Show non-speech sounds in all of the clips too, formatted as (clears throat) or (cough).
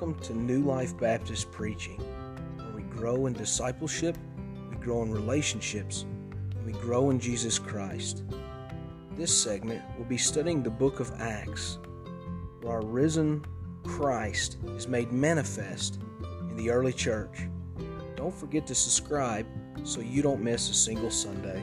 Welcome to New Life Baptist Preaching, where we grow in discipleship, we grow in relationships, and we grow in Jesus Christ. This segment will be studying the book of Acts, where our risen Christ is made manifest in the early church. Don't forget to subscribe so you don't miss a single Sunday.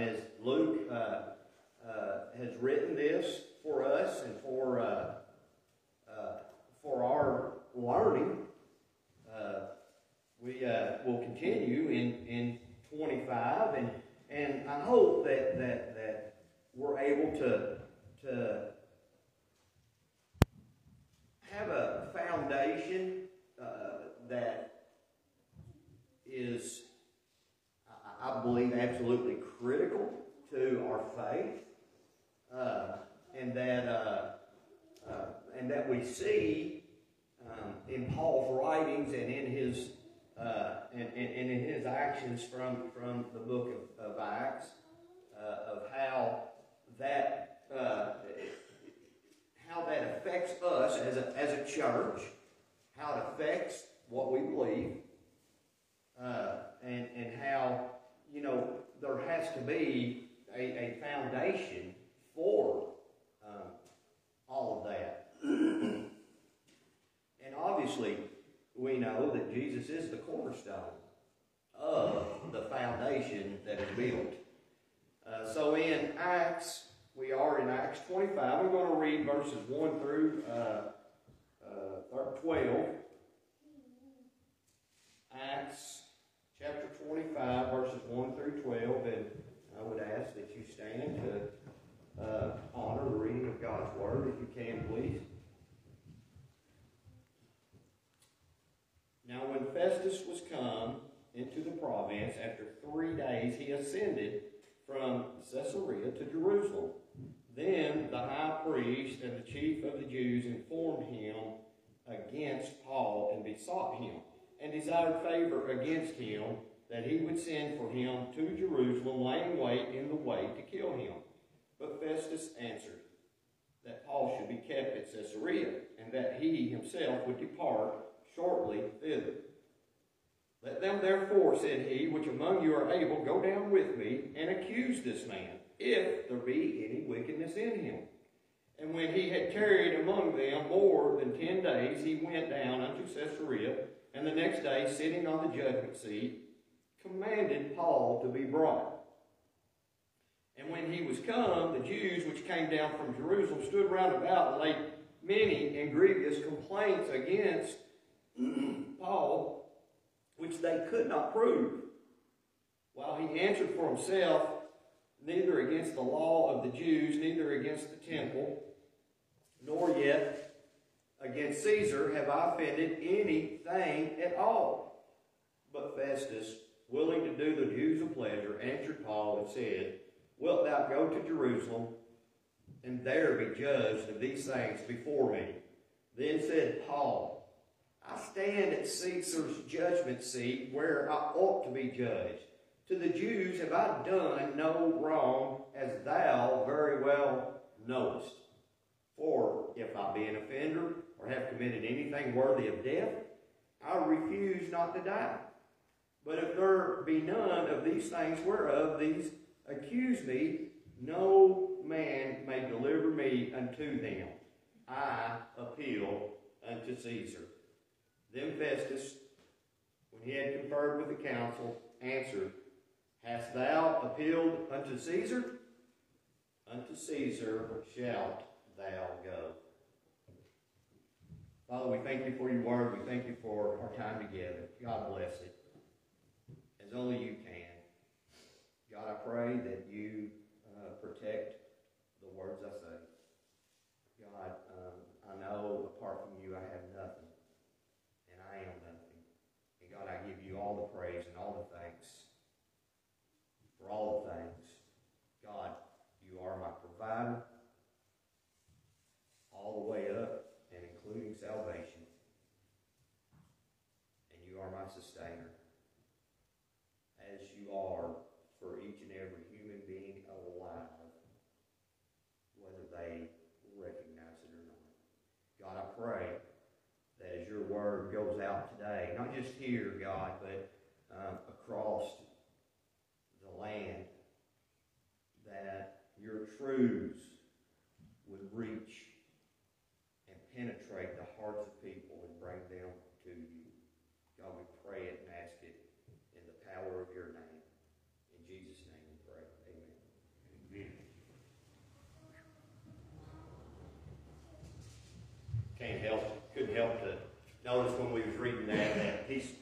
And as Luke uh, uh, has written this for us and for uh, uh, for our learning, uh, we will continue in, in 25, and and I hope that that that we're able to to have a foundation that is, I- I believe, absolutely critical to our faith, uh, and that uh, uh, and that we see um, in Paul's writings and in his uh, and, and, in his actions from from the book of, of Acts uh, of how that uh, how that affects us as a as a church, how it affects what we believe, and and how you know there has to be a, a foundation for um, all of that. (clears throat) and obviously, we know that Jesus is the cornerstone of the foundation that is built. Uh, so in Acts, we are in Acts 25. We're going to read verses 1 through uh, uh, 12. Acts chapter 25, verses 1 through 12. And I would ask that you stand to uh, honor the reading of God's Word, if you can, please. Now, when Festus was come into the province, after three days he ascended from Caesarea to Jerusalem. Then the high priest and the chief of the Jews informed him against Paul and besought him, and desired favor against him that he would send for him to Jerusalem, laying wait in the way to kill him. But Festus answered that Paul should be kept at Caesarea, and that he himself would depart shortly thither. Let them therefore, said he, which among you are able, go down with me and accuse this man, if there be any wickedness in him. And when he had tarried among them more than ten days, he went down unto Caesarea, and the next day, sitting on the judgment seat, commanded Paul to be brought. And when he was come, the Jews which came down from Jerusalem stood round about and laid many and grievous complaints against (clears throat) Paul, which they could not prove. While he answered for himself, neither against the law of the Jews, neither against the temple, nor yet against Caesar have I offended anything at all. But Festus, willing to do the Jews a pleasure, answered Paul and said, Wilt thou go to Jerusalem, and there be judged of these things before me? Then said Paul, I stand at Caesar's judgment seat where I ought to be judged. To the Jews have I done no wrong, as thou very well knowest. For if I be an offender, or have committed anything worthy of death, I refuse not to die. But if there be none of these things whereof these accuse me, no man may deliver me unto them. I appeal unto Caesar. Then Festus, when he had conferred with the council, answered, Hast thou appealed unto Caesar? Unto Caesar shalt thou go. Father, we thank you for your word. We thank you for our time together. God bless it. As only you can. God, I pray that you uh, protect the words I say. God, um, I know apart from you I have nothing, and I am nothing. And God, I give you all the praise and all the thanks for all the things. God, you are my provider all the way up and including salvation. And you are my sustainer, as you are for each and every human being alive, whether they recognize it or not. God, I pray that as your word goes out today, not just here, God, but um, across the land, that your truths would reach and penetrate the hearts of people and bring them to you. God, we pray it and ask it in the power of your name. In Jesus' name we pray. Amen. Amen. Can't help, couldn't help to notice when we was reading that, that he's,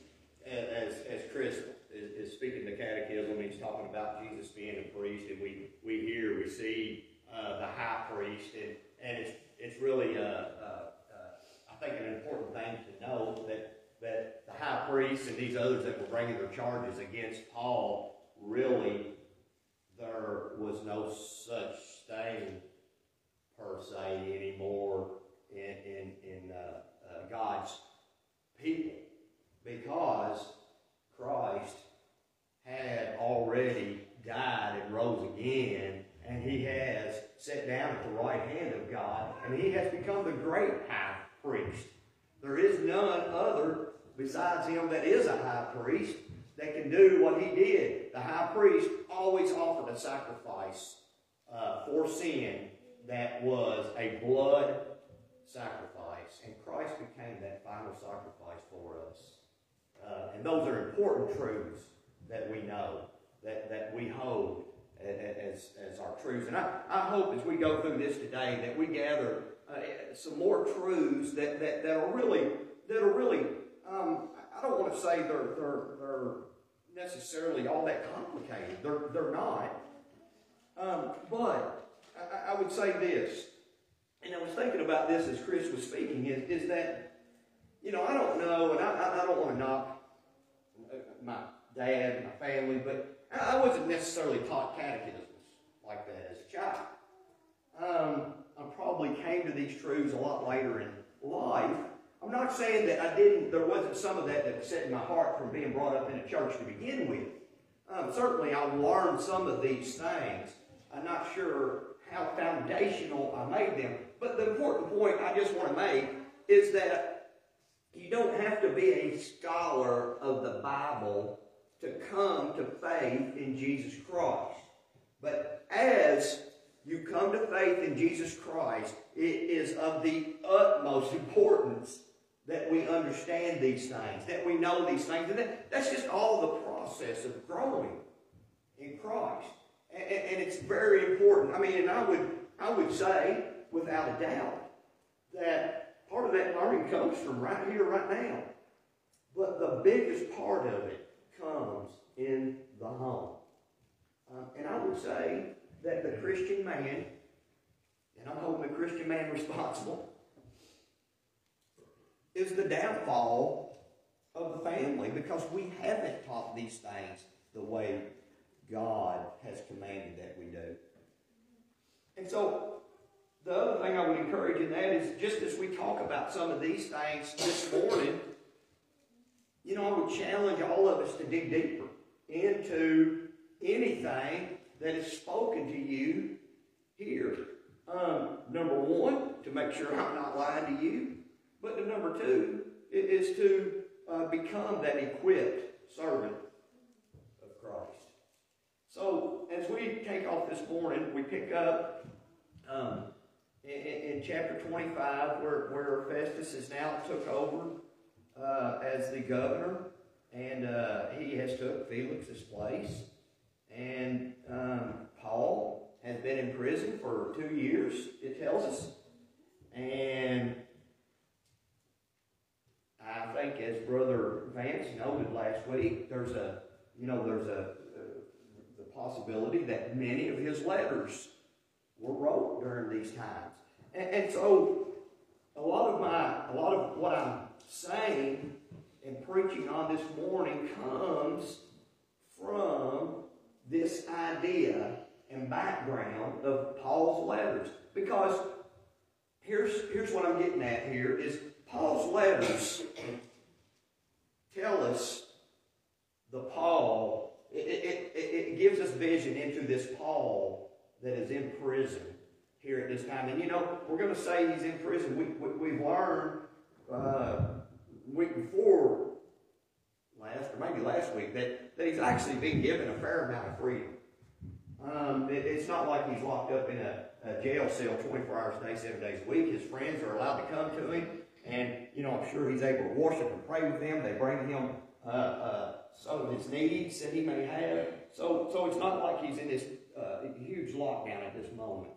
as, as Chris is, is speaking the catechism, he's talking about Jesus being a priest, and we, we hear, we see uh, the high priest, and, and it's, it's really, uh, uh, uh, I think, an important thing to know that, that the high priest and these others that were bringing their charges against Paul, really, there was no such thing per se anymore in, in, in uh, uh, God's people because Christ had already died and rose again, and he has sat down at the right hand of God, and he has become the great high priest. There is none other besides him that is a high priest that can do what he did. The high priest always offered a sacrifice uh, for sin that was a blood sacrifice, and Christ became that final sacrifice for us. Uh, and those are important truths that we know, that, that we hold as, as our truths. And I, I hope as we go through this today that we gather uh, some more truths that, that, that are really, that are really, um, I don't want to say they're, they're, they're necessarily all that complicated. They're, they're not. Um, but I, I would say this, and I was thinking about this as Chris was speaking, is, is that, you know, I don't know, and I, I don't want to knock my dad and my family, but I wasn't necessarily taught catechisms like that as a child. Um, I probably came to these truths a lot later in life. I'm not saying that I didn't, there wasn't some of that that was set in my heart from being brought up in a church to begin with. Um, certainly I learned some of these things. I'm not sure how foundational I made them. But the important point I just want to make is that you don't have to be a scholar of the Bible to come to faith in Jesus Christ. But as you come to faith in Jesus Christ, it is of the utmost importance that we understand these things, that we know these things. And that, that's just all the process of growing in Christ. And, and, it's very important. I mean, and I would, I would say, without a doubt, that part of that learning comes from right here, right now. But the biggest part of it comes in the home. Um, and I would say that the Christian man, and I'm holding the Christian man (laughs) responsible, is the downfall of the family because we haven't taught these things the way God has commanded that we do. And so, the other thing I would encourage in that is just as we talk about some of these things this morning, you know, I would challenge all of us to dig deeper into anything that is spoken to you here. Um, number one, to make sure I'm not lying to you. But number two is to uh, become that equipped servant of Christ. So as we take off this morning, we pick up um, in, in, chapter 25 where, where Festus is now took over uh, as the governor and uh, he has took Felix's place. And um, Paul has been in prison for two years, it tells us. And I think, as Brother Vance noted last week, there's a, you know, there's a, the possibility that many of his letters were wrote during these times. And, and so, a lot of my, a lot of what I'm saying and preaching on this morning comes from this idea and background of Paul's letters. Because here's, here's what I'm getting at here is Paul's letters tell us the Paul, it, it, it, it gives us vision into this Paul that is in prison here at this time. And you know, we're going to say he's in prison. We, we, we've learned uh, week before last, or maybe last week, that, that he's actually been given a fair amount of freedom. Um, it, it's not like he's locked up in a, a, jail cell 24 hours a day, seven days a week. His friends are allowed to come to him, and you know I'm sure he's able to worship and pray with them. They bring him uh, uh, some of his needs that he may have. So, so it's not like he's in this uh, huge lockdown at this moment.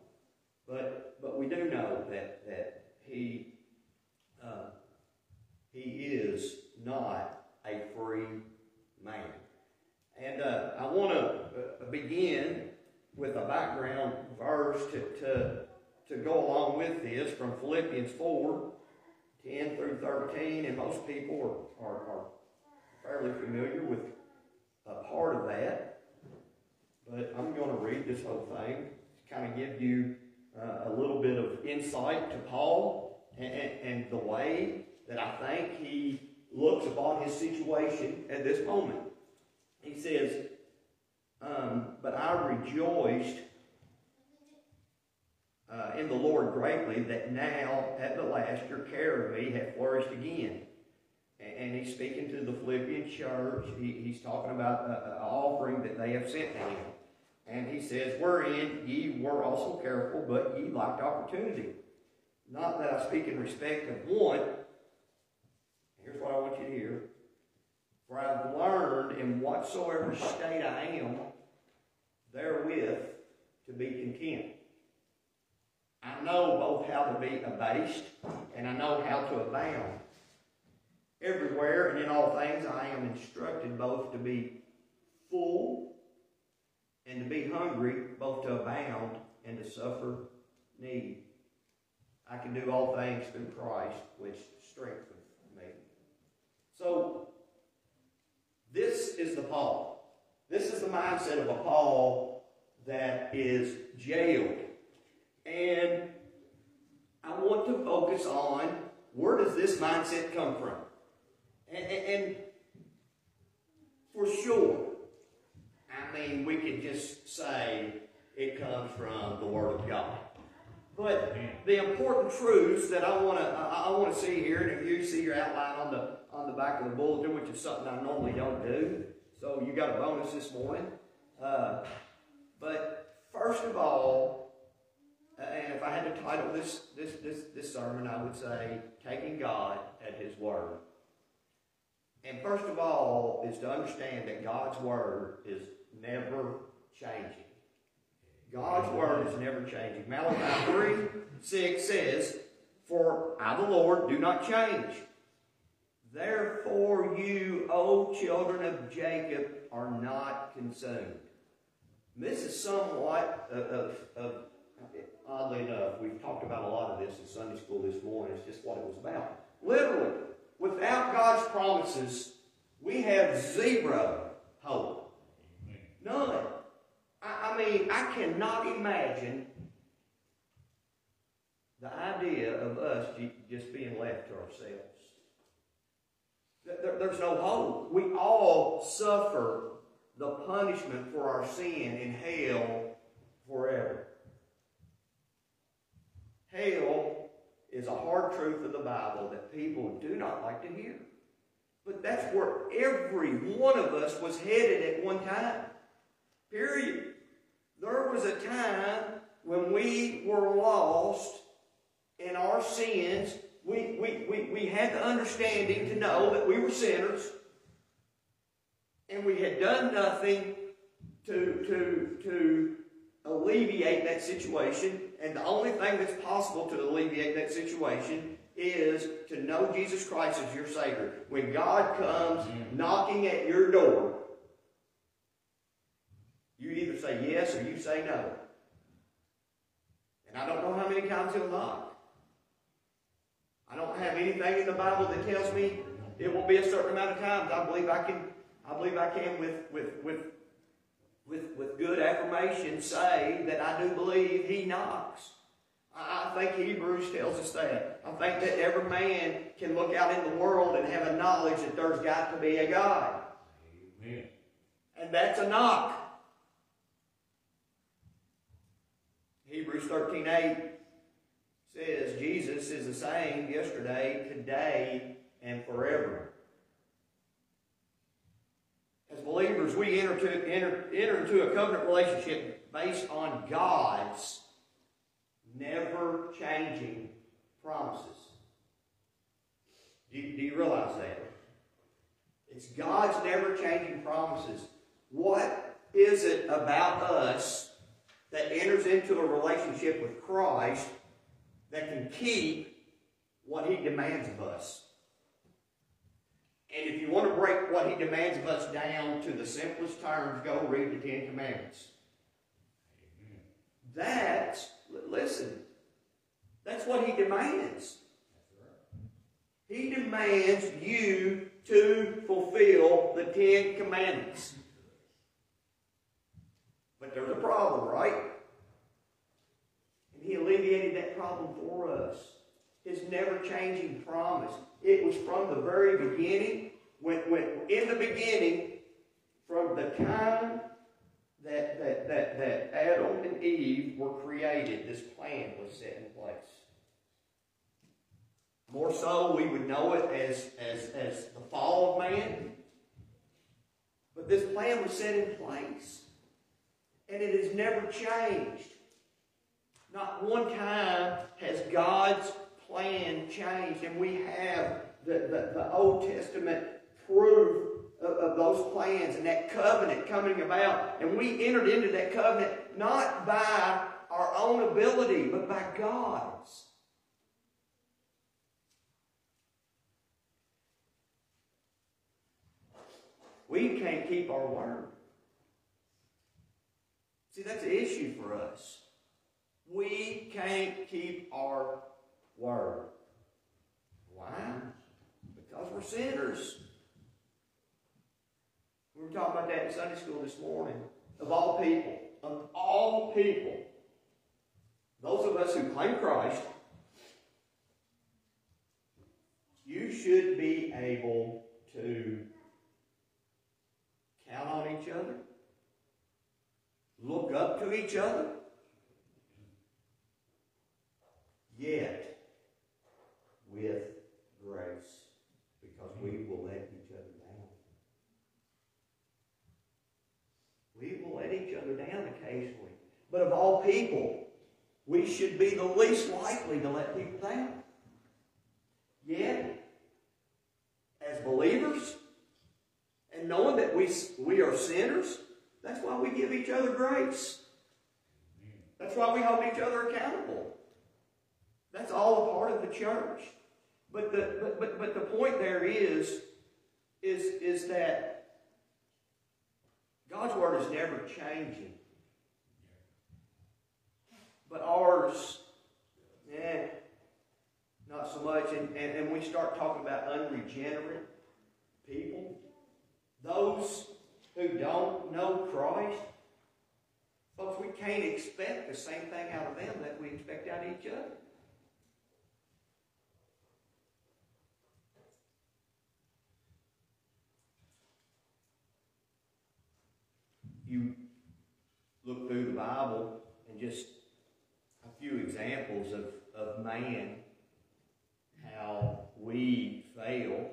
But, but we do know that that he uh, he is not a free man. And uh, I want to uh, begin with a background verse to, to, to go along with this from Philippians 4 10 through 13. And most people are, are, are fairly familiar with a part of that. But I'm going to read this whole thing to kind of give you uh, a little bit of insight to Paul and, and, and the way that I think he looks upon his situation at this moment. He says, um, But I rejoiced uh, in the Lord greatly that now at the last your care of me hath flourished again. And he's speaking to the Philippian church. He, he's talking about an offering that they have sent to him. And he says, Wherein ye were also careful, but ye lacked opportunity. Not that I speak in respect of one. Here's what I want you to hear. For I've learned in whatsoever state I am, therewith to be content. I know both how to be abased and I know how to abound. Everywhere and in all things I am instructed both to be full and to be hungry, both to abound and to suffer need. I can do all things through Christ, which strengthens me. So, this is the Paul. This is the mindset of a Paul that is jailed. And I want to focus on where does this mindset come from? And, and, for sure, I mean, we could just say it comes from the Word of God. But the important truths that I want to I, want to see here, and if you see your outline on the the back of the bulletin, which is something I normally don't do, so you got a bonus this morning. Uh, but first of all, uh, and if I had to title this this this this sermon, I would say "Taking God at His Word." And first of all, is to understand that God's Word is never changing. God's word is never changing. Malachi 3 6 says, For I, the Lord, do not change. Therefore, you, O children of Jacob, are not consumed. This is somewhat of, of, of, oddly enough, we've talked about a lot of this in Sunday school this morning. It's just what it was about. Literally, without God's promises, we have zero hope. None. I, I mean, I cannot imagine the idea of us just being left to ourselves. There, there's no hope. We all suffer the punishment for our sin in hell forever. Hell is a hard truth of the Bible that people do not like to hear. But that's where every one of us was headed at one time. Period. There was a time when we were lost in our sins. We, we, we, we had the understanding to know that we were sinners. and we had done nothing to, to, to alleviate that situation, and the only thing that's possible to alleviate that situation is to know Jesus Christ as your Savior. When God comes knocking at your door, you either say yes or you say no. And I don't know how many times he'll knock. I don't have anything in the Bible that tells me it will be a certain amount of times. I believe I can I believe I can with with with with, with good affirmation say that I do believe he knocks. I think Hebrews tells us that. I think that every man can look out in the world and have a knowledge that there's got to be a God. Amen. And that's a knock. Hebrews 13 8 says Jesus is the same yesterday, today, and forever. As believers, we enter, to, enter, enter into a covenant relationship based on God's never changing promises. Do, do you realize that? It's God's never changing promises. What is it about us that enters into a relationship with Christ that can keep what He demands of us? And if you want to break what He demands of us down to the simplest terms, go read the Ten Commandments. That's, listen, that's what He demands. He demands you to fulfill the Ten Commandments. But there's a problem, right? He alleviated that problem for us. His never changing promise. It was from the very beginning, when, when in the beginning, from the time that, that, that, that Adam and Eve were created, this plan was set in place. More so, we would know it as, as, as the fall of man. But this plan was set in place. And it has never changed. Not one time has God's plan changed. And we have the, the, the Old Testament proof of, of, those plans and that covenant coming about. And we entered into that covenant not by our own ability, but by God's. We can't keep our word. See, that's an issue for us. We can't keep our word. Why? Because we're sinners. We were talking about that in Sunday school this morning. Of all people, of all people, those of us who claim Christ, you should be able to count on each other, look up to each other, yet with grace, because we mm-hmm. will let each other down. We will let each other down occasionally. But of all people, we should be the least likely to let people down. Yet, as believers, and knowing that we, we are sinners, that's why we give each other grace. Mm-hmm. That's why we hold each other accountable. That's all a part of the church. But the, but, but, but the point there is, is, is that God's Word is never changing. But ours, eh, not so much. And, and, and we start talking about unregenerate people, those who don't know Christ, folks, we can't expect the same thing out of them that we expect out of each other. You look through the Bible and just a few examples of, of man, how we fail,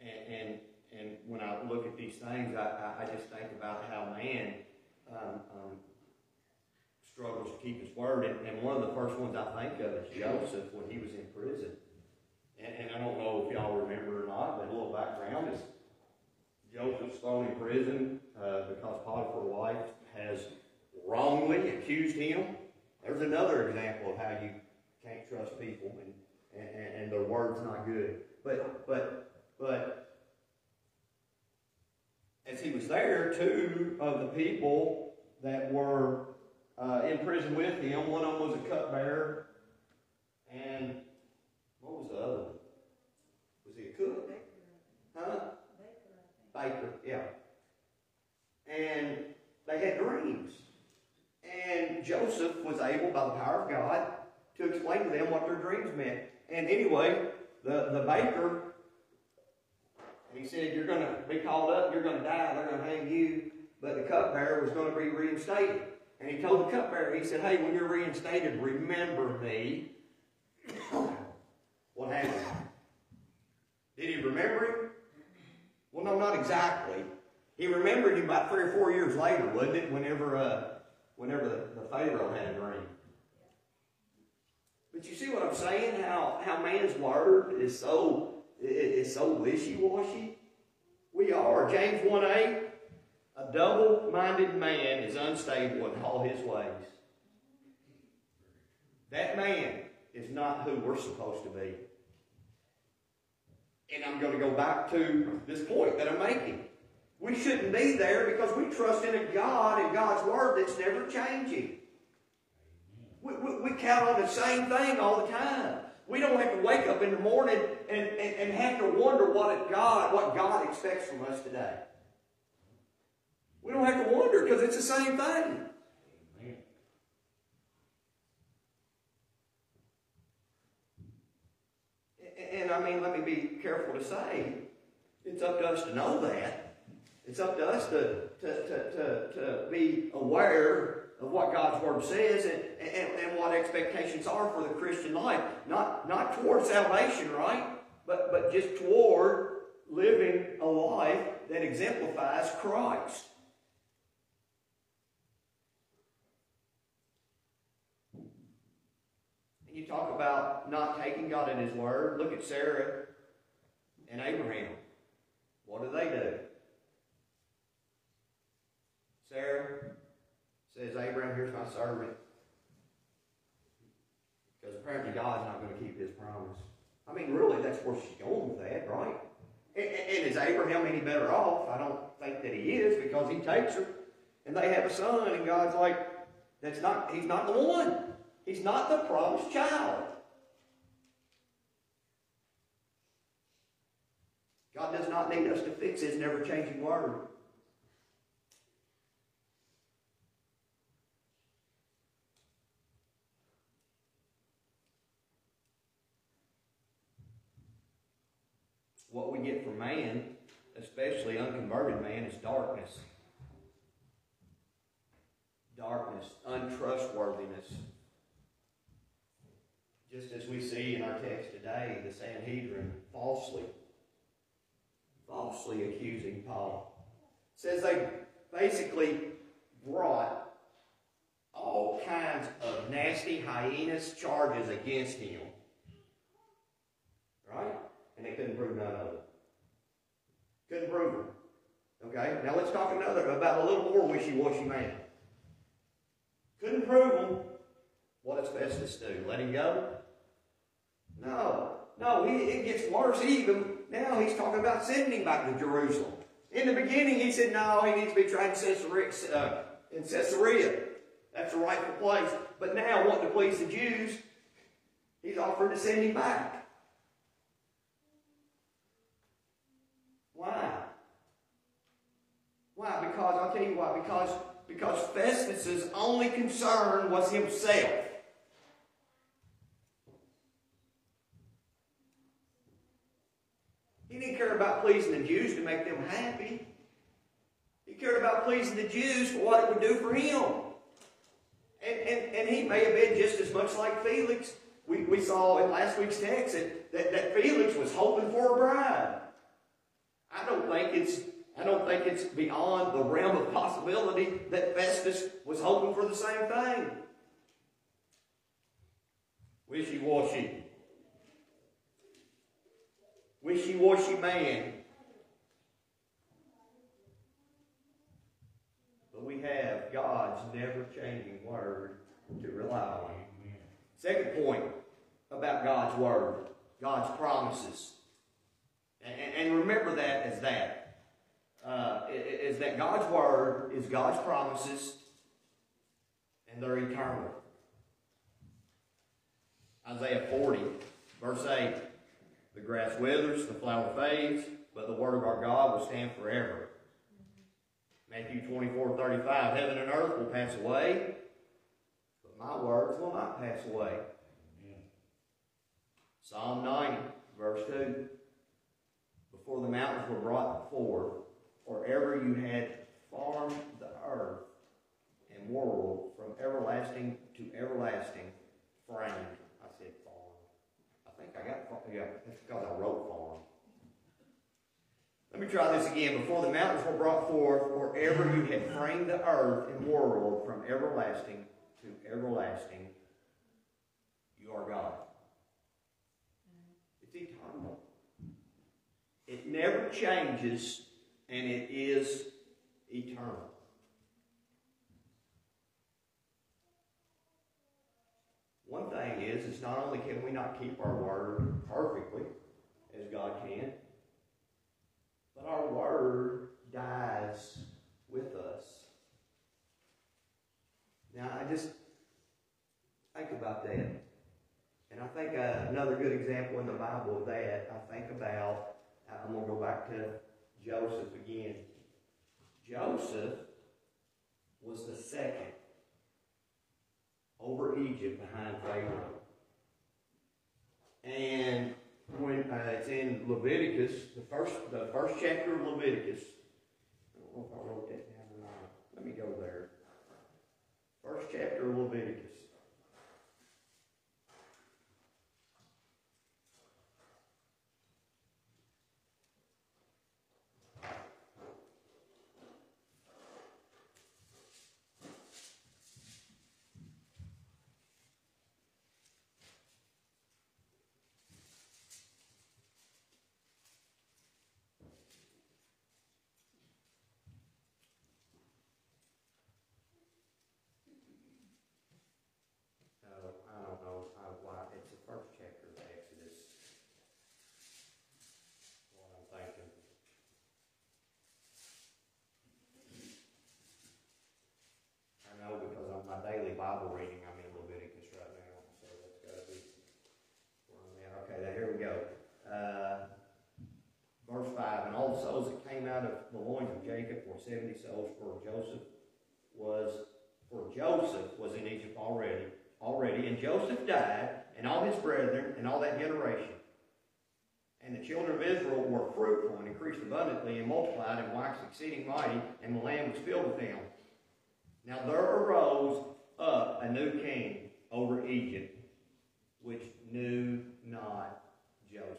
and, and and when I look at these things, I, I, just think about how man um, um, struggles to keep his word. And, and, one of the first ones I think of is Joseph when he was in prison. And, and I don't know if y'all remember or not, but a little background is Joseph's thrown in prison uh, because Potiphar's wife has wrongly accused him. There's another example of how you can't trust people and, and, and their word's not good. But, but, but, as he was there, two of the people that were uh, in prison with him, one of them was a cupbearer, and what was the other one? Was he a cook? Huh? Baker, yeah. And they had dreams. And Joseph was able, by the power of God, to explain to them what their dreams meant. And anyway, the, the baker, he said, You're going to be called up, you're going to die, they're going to hang you. But the cupbearer was going to be reinstated. And he told the cupbearer, he said, Hey, when you're reinstated, remember me. (coughs) what happened? Did he remember him? Well, no, not exactly. He remembered him about three or four years later, wasn't it? Whenever, uh, whenever the, the Pharaoh had a dream. But you see what I'm saying? How, how man's word is so, is so wishy-washy? We are. James 1.8, a double-minded man is unstable in all his ways. That man is not who we're supposed to be. And I'm going to go back to this point that I'm making. We shouldn't be there because we trust in a God and God's Word that's never changing. We, we, we, count on the same thing all the time. We don't have to wake up in the morning and, and, and have to wonder what God, what God expects from us today. We don't have to wonder because it's the same thing. And I mean, let me be careful to say, it's up to us to know that. It's up to us to, to, to, to, to be aware of what God's Word says and, and, and what expectations are for the Christian life. Not, not toward salvation, right? But, but just toward living a life that exemplifies Christ. You talk about not taking God at His Word. Look at Sarah and Abraham. What do they do? Sarah says, Abraham, here's my servant. Because apparently God's not going to keep his promise. I mean, really, that's where she's going with that, right? And, and is Abraham any better off? I don't think that he is because he takes her and they have a son, and God's like, that's not, he's not the one. He's not the promised child. God does not need us to fix his never changing word. what we get from man, especially unconverted man, is darkness. Darkness, untrustworthiness. Just as we see in our text today, the Sanhedrin falsely, falsely accusing Paul. It says they basically brought all kinds of nasty, heinous charges against him. Right? and they couldn't prove none of them. Couldn't prove them. Okay? Now let's talk another about a little more wishy-washy man. Couldn't prove them. What does Festus do? Let him go? No. No, it gets worse even. Now he's talking about sending him back to Jerusalem. In the beginning, he said, no, he needs to be tried in Caesarea. Uh, in Caesarea. That's the rightful place. But now, wanting to please the Jews, he's offered to send him back. Why? Why? Because, I'll tell you why. Because, because Festus's only concern was himself. He didn't care about pleasing the Jews to make them happy. He cared about pleasing the Jews for what it would do for him. And, and, and he may have been just as much like Felix. We, we saw in last week's text that, that, that Felix was hoping for a bride. I don't think it's I don't think it's beyond the realm of possibility that Festus was hoping for the same thing. Wishy-washy wishy washy man. But we have God's never changing word to rely on. Second point about God's word, God's promises. And, and remember that as that. Uh, is that God's word is God's promises and they're eternal. Isaiah 40, verse 8. The grass withers, the flower fades, but the word of our God will stand forever. Matthew 24, 35. Heaven and earth will pass away, but my words will not pass away. Psalm 90, verse 2. Before the mountains were brought forth, or ever you had formed the earth and world from everlasting to everlasting, framed. I said formed. I think I got, yeah, because I wrote formed. Let me try this again. Before the mountains were brought forth, or ever you had framed the earth and world from everlasting to everlasting, you are God. It's eternal. It never changes, and it is eternal. One thing is, it's not only can we not keep our word perfectly, as God can, but our word dies with us. Now, I just think about that. And I think uh, another good example in the Bible of that, I think about, I'm going to go back to Joseph again. Joseph was the second over Egypt behind Pharaoh. And when uh, it's in Leviticus, the first the first chapter of Leviticus. I don't know if I wrote that down or not. Let me go there. First chapter of Leviticus. Bible reading, I'm in Leviticus right now, so that's got to be where I'm at. Okay, now here we go. Uh, verse 5 And all the souls that came out of the loins of Jacob were 70 souls, for Joseph was, for Joseph was in Egypt already, already, and Joseph died, and all his brethren, and all that generation. And the children of Israel were fruitful and increased abundantly and multiplied and waxed exceeding mighty, and the land was filled with them. Now there arose up a new king over Egypt, which knew not Joseph.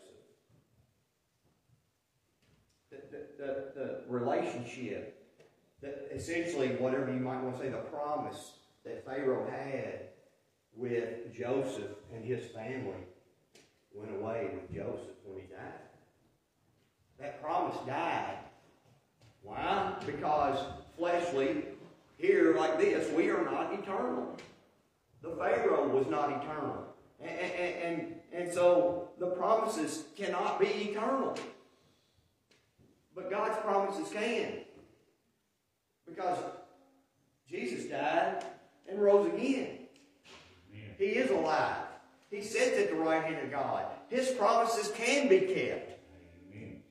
The, the, the, the relationship, essentially, whatever you might want to say, the promise that Pharaoh had with Joseph and his family went away with Joseph when he died. That promise died. Why? Because fleshly here, like this, we are not eternal. The Pharaoh was not eternal. And, and, and, and so the promises cannot be eternal. But God's promises can. Because Jesus died and rose again. He is alive. He sits at the right hand of God. His promises can be kept. Amen.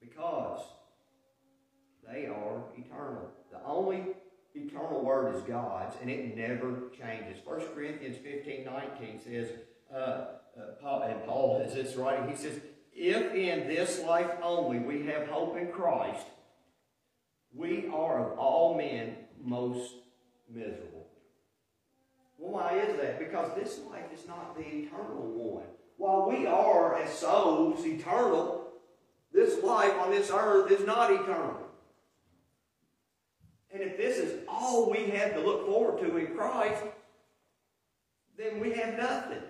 Because they are eternal. The only eternal word is God's, and it never changes. 1 Corinthians 15, 19 says, uh, uh, Paul, and Paul has this writing, he says, If in this life only we have hope in Christ, we are of all men most miserable. Well, why is that? Because this life is not the eternal one. While we are, as souls, eternal, this life on this earth is not eternal. And if this is all we have to look forward to in Christ, then we have nothing.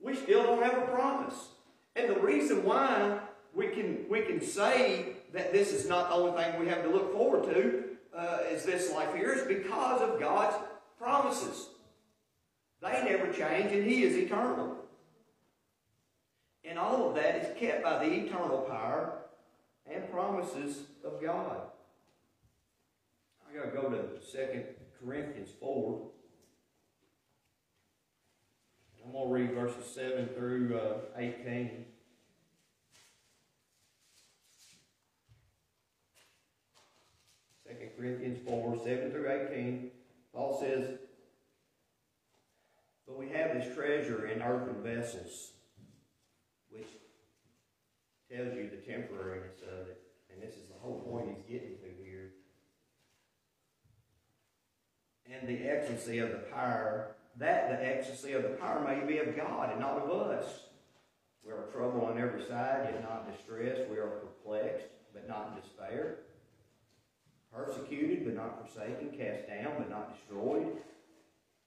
We still don't have a promise. And the reason why we can, we can say that this is not the only thing we have to look forward to, uh, is this life here is because of God's promises. They never change, and He is eternal. And all of that is kept by the eternal power and promises of God. I got to go to 2 Corinthians 4. I'm to read verses 7 through uh, 18. Second Corinthians 4, 7 through 18. Paul says, But we have this treasure in earthen vessels, which tells you the temporariness of it. And this is the whole point he's getting to here. And the excellency of the power that the ecstasy of the power may be of God and not of us. We are troubled on every side, yet not distressed. We are perplexed, but not in despair. Persecuted, but not forsaken. Cast down, but not destroyed.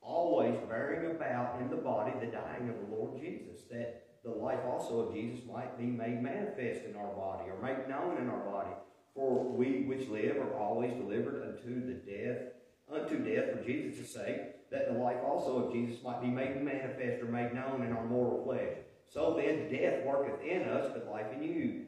Always bearing about in the body the dying of the Lord Jesus, that the life also of Jesus might be made manifest in our body, or made known in our body. For we which live are always delivered unto the death, unto death for Jesus' sake that the life also of Jesus might be made manifest or made known in our mortal flesh. So then death worketh in us, but life in you.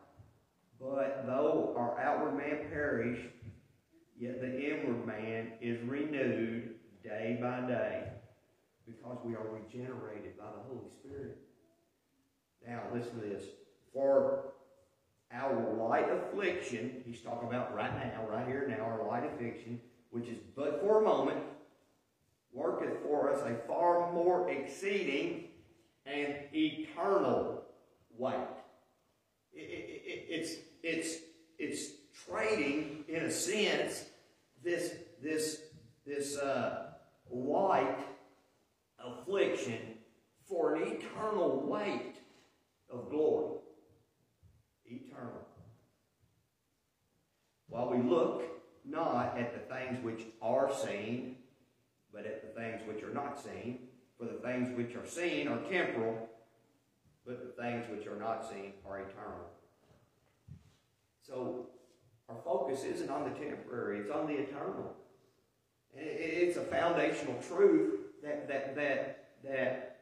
but though our outward man perish, yet the inward man is renewed day by day, because we are regenerated by the Holy Spirit. Now, listen to this. For our light affliction, he's talking about right now, right here now, our light affliction, which is but for a moment, worketh for us a far more exceeding and eternal weight. It, it, it, it's, it's, it's trading, in a sense, this, this, this uh, light affliction for an eternal weight of glory. Eternal. While we look not at the things which are seen, but at the things which are not seen. For the things which are seen are temporal, but the things which are not seen are eternal. So our focus isn't on the temporary, it's on the eternal. It's a foundational truth that, that, that, that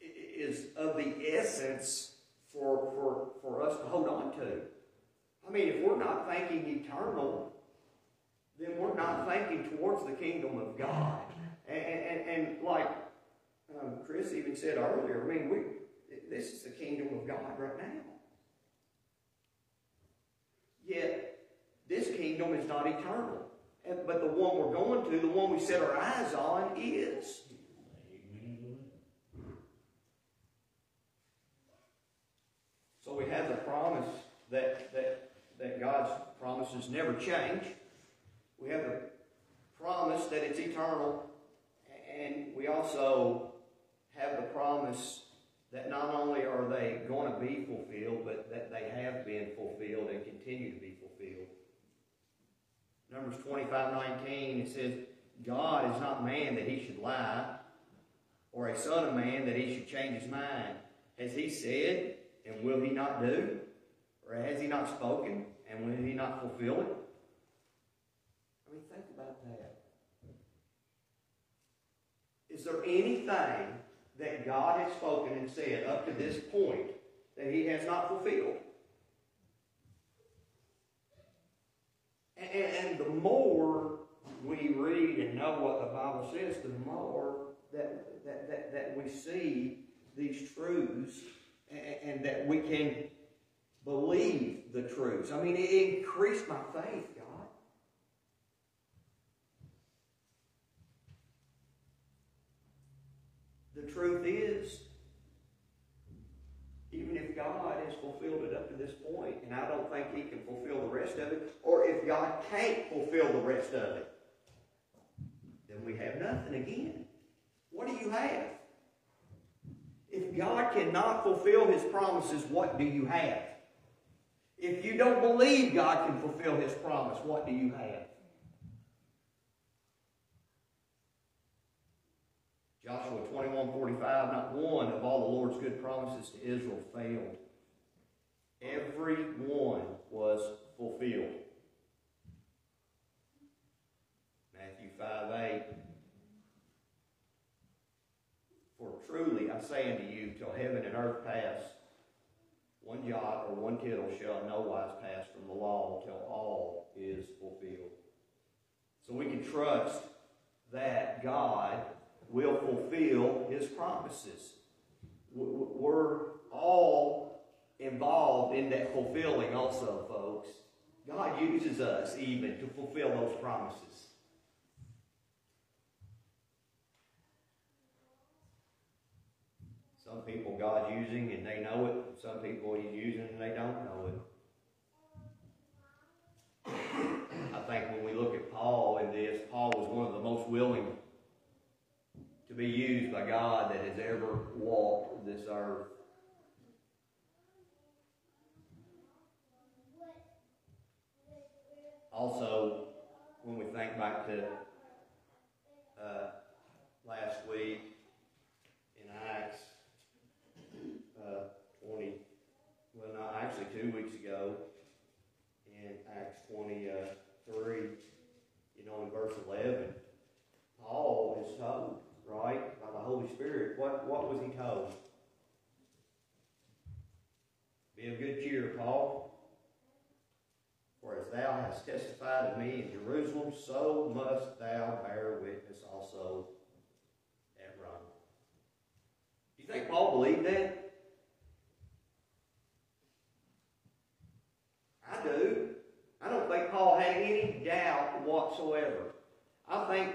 is of the essence for, for, for us to hold on to. I mean, if we're not thinking eternal, then we're not thinking towards the kingdom of God. And, and, and like um, Chris even said earlier, I mean, we, this is the kingdom of God right now. Yet, this kingdom is not eternal. But the one we're going to, the one we set our eyes on, is. So we have the promise that, that, that God's promises never change. We have the promise that it's eternal, and we also have the promise that not only are they going to be fulfilled, but that they have been fulfilled and continue to be fulfilled. Numbers 25 19, it says, God is not man that he should lie, or a son of man that he should change his mind. Has he said, and will he not do? Or has he not spoken, and will he not fulfill it? I mean, think about that. Is there anything that God has spoken and said up to this point that he has not fulfilled? And, and the more we read and know what the Bible says, the more that, that, that, that we see these truths and, and that we can believe the truths. I mean, it increased my faith, The truth is, even if God God has fulfilled it up to this point, and I don't think He can fulfill the rest of it, or if God can't fulfill the rest of it, then we have nothing again. What do you have? If God cannot fulfill His promises, what do you have? If you don't believe God can fulfill His promise, what do you have? Joshua 21 45, not one of all the Lord's good promises to Israel failed. Every one was fulfilled. Matthew 5 8. For truly I say unto you, till heaven and earth pass, one jot or one tittle shall in no wise pass from the law till all is fulfilled. So we can trust that God will fulfill his promises. We're all involved in that fulfilling also, folks. God uses us even to fulfill those promises. Some people God's using and they know it. Some people He's using and they don't know it. I think when we look at Paul in this, Paul was one of the most willing to be used by God that has ever walked this earth. Also, when we think back to uh, last week in Acts uh, 20, well, not actually two weeks ago in Acts 23, you know, in verse 11, Paul is told right, by the Holy Spirit, what, what was he told? Be of good cheer, Paul. For as thou hast testified of me in Jerusalem, so must thou bear witness also at Rome. Do you think Paul believed that? I do. I don't think Paul had any doubt whatsoever. I think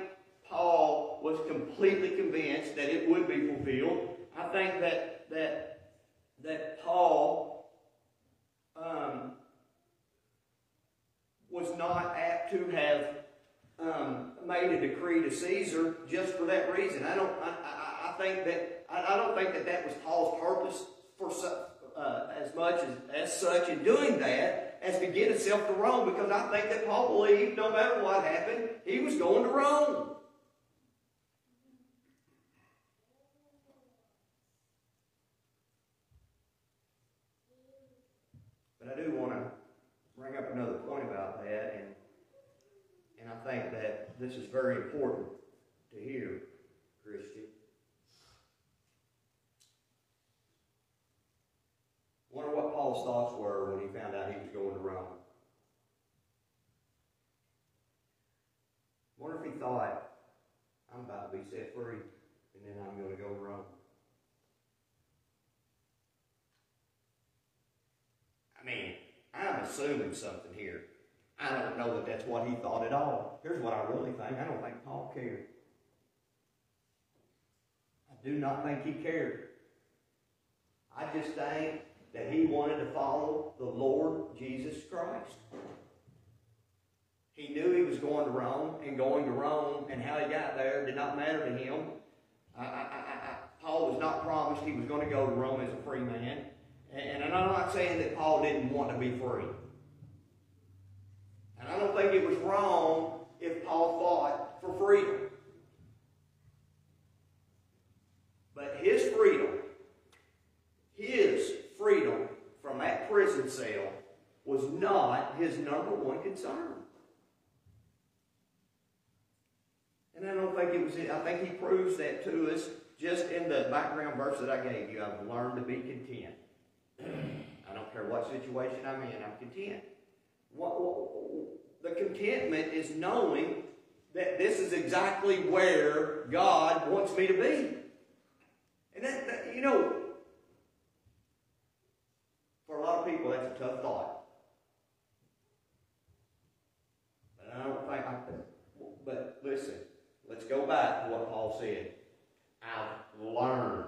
Paul was completely convinced that it would be fulfilled. I think that that that Paul um, was not apt to have um, made a decree to Caesar just for that reason. I don't. I, I, I think that I, I, don't think that that was Paul's purpose for uh, as much as, as such in doing that as to get himself to Rome, because I think that Paul believed no matter what happened, he was going to Rome. But I do want to bring up another point about that, and and I think that this is very important to hear, Christian. Wonder what Paul's thoughts were when he found out he was going to Rome. Wonder if he thought, I'm about to be set free, and then I'm going to go to Rome. I mean, I'm assuming something. I don't know that that's what he thought at all. Here's what I really think. I don't think Paul cared. I do not think he cared. I just think that he wanted to follow the Lord Jesus Christ. He knew he was going to Rome, and going to Rome and how he got there did not matter to him. I, I, I, Paul was not promised he was going to go to Rome as a free man. And, and I'm not saying that Paul didn't want to be free. I don't think it was wrong if Paul fought for freedom. But his freedom, his freedom from that prison cell was not his number one concern. And I don't think it was, I think he proves that to us just in the background verse that I gave you. I've learned to be content. (clears throat) I don't care what situation I'm in, I'm content. What, what, the contentment is knowing that this is exactly where God wants me to be. And that, that, you know, for a lot of people, that's a tough thought. But I don't think I, but listen, let's go back to what Paul said. I've learned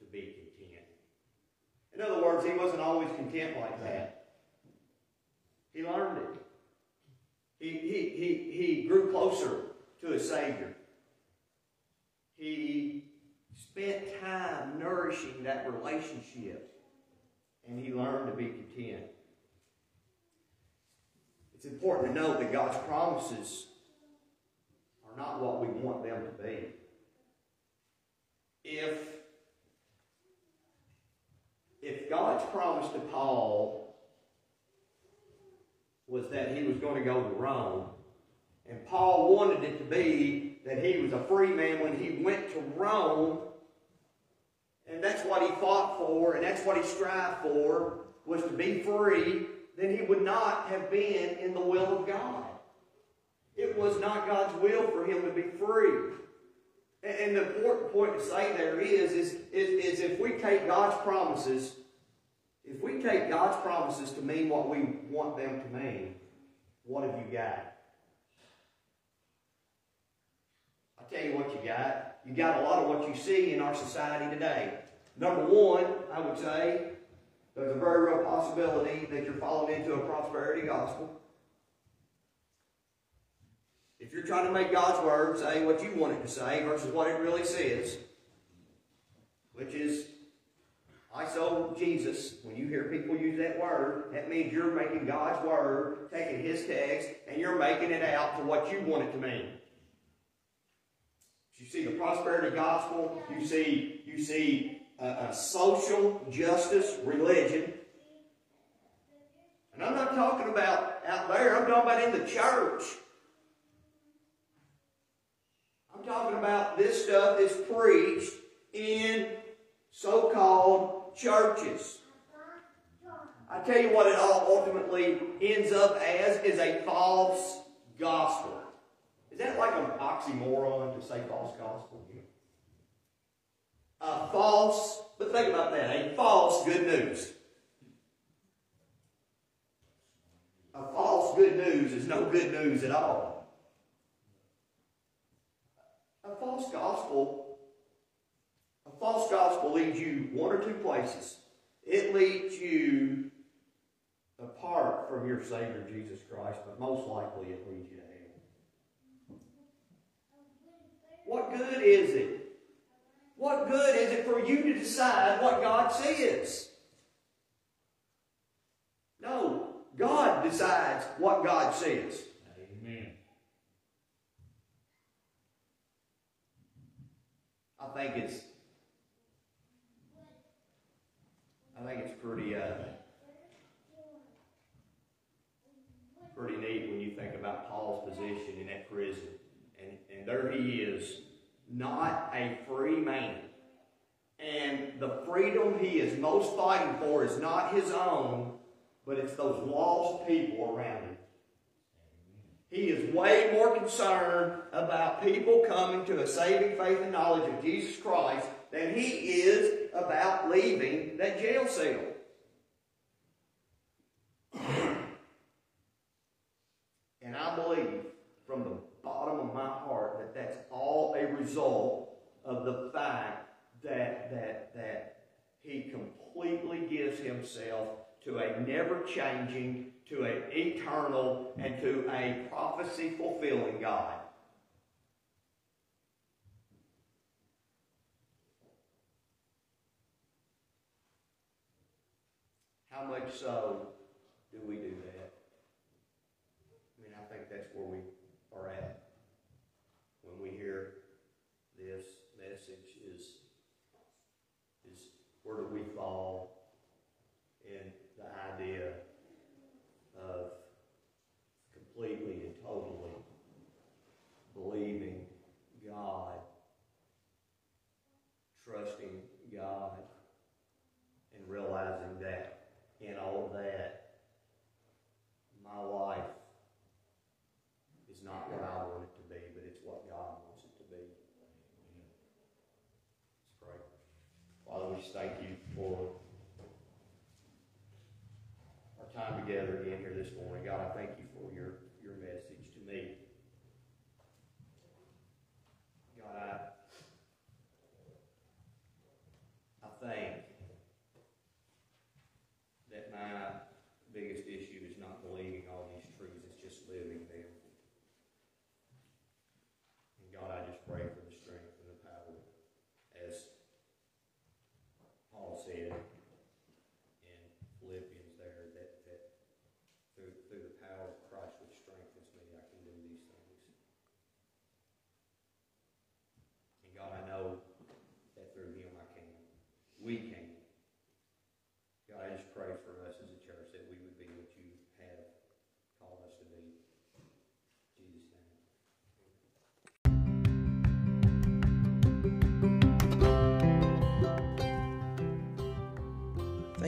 to be content. In other words, he wasn't always content like that. He learned it. He, he, he, he grew closer to his Savior. He spent time nourishing that relationship, and he learned to be content. It's important to note that God's promises are not what we want them to be. If, if God's promise to Paul was that he was going to go to Rome, and Paul wanted it to be that he was a free man when he went to Rome, and that's what he fought for, and that's what he strived for, was to be free, then he would not have been in the will of God. It was not God's will for him to be free. And the important point to say there is, is, is, is if we take God's promises, if we take God's promises to mean what we want them to mean, what have you got? I'll tell you what you got. You got a lot of what you see in our society today. Number one, I would say, there's a very real possibility that you're falling into a prosperity gospel. If you're trying to make God's word say what you want it to say versus what it really says, which is, eisegesis. When you hear people use that word, that means you're making God's word, taking His text, and you're making it out to what you want it to mean. You see the prosperity gospel. You see, you see a, social justice religion. And I'm not talking about out there. I'm talking about in the church. I'm talking about this stuff is preached in so-called churches. I tell you what it all ultimately ends up as is a false gospel. Is that like an oxymoron to say false gospel? A false, but think about that, a false good news. A false good news is no good news at all. A false gospel, false gospel leads you one or two places. It leads you apart from your Savior Jesus Christ, but most likely it leads you to hell. What good is it? What good is it for you to decide what God says? No, God decides what God says. Amen. I think it's I think it's pretty uh, pretty neat when you think about Paul's position in that prison. And, and there he is, not a free man. And the freedom he is most fighting for is not his own, but it's those lost people around him. He is way more concerned about people coming to a saving faith and knowledge of Jesus Christ than he is about leaving that jail cell. And I believe from the bottom of my heart that that's all a result of the fact that, that, that he completely gives himself to a never changing, to an eternal, and to a prophecy fulfilling God. How much so do we do that? I mean, I think that's where we are at when we hear this message is, is where do we fall in the idea of completely and totally believing God, trusting God, and realizing that in all of that, my life is not what I want it to be, but it's what God wants it to be. Let's pray. Just thank you for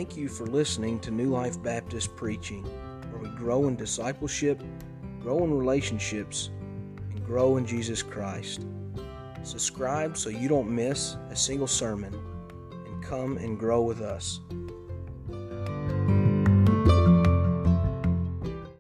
Thank you for listening to New Life Baptist Preaching, where we grow in discipleship, grow in relationships, and grow in Jesus Christ. Subscribe so you don't miss a single sermon, and come and grow with us.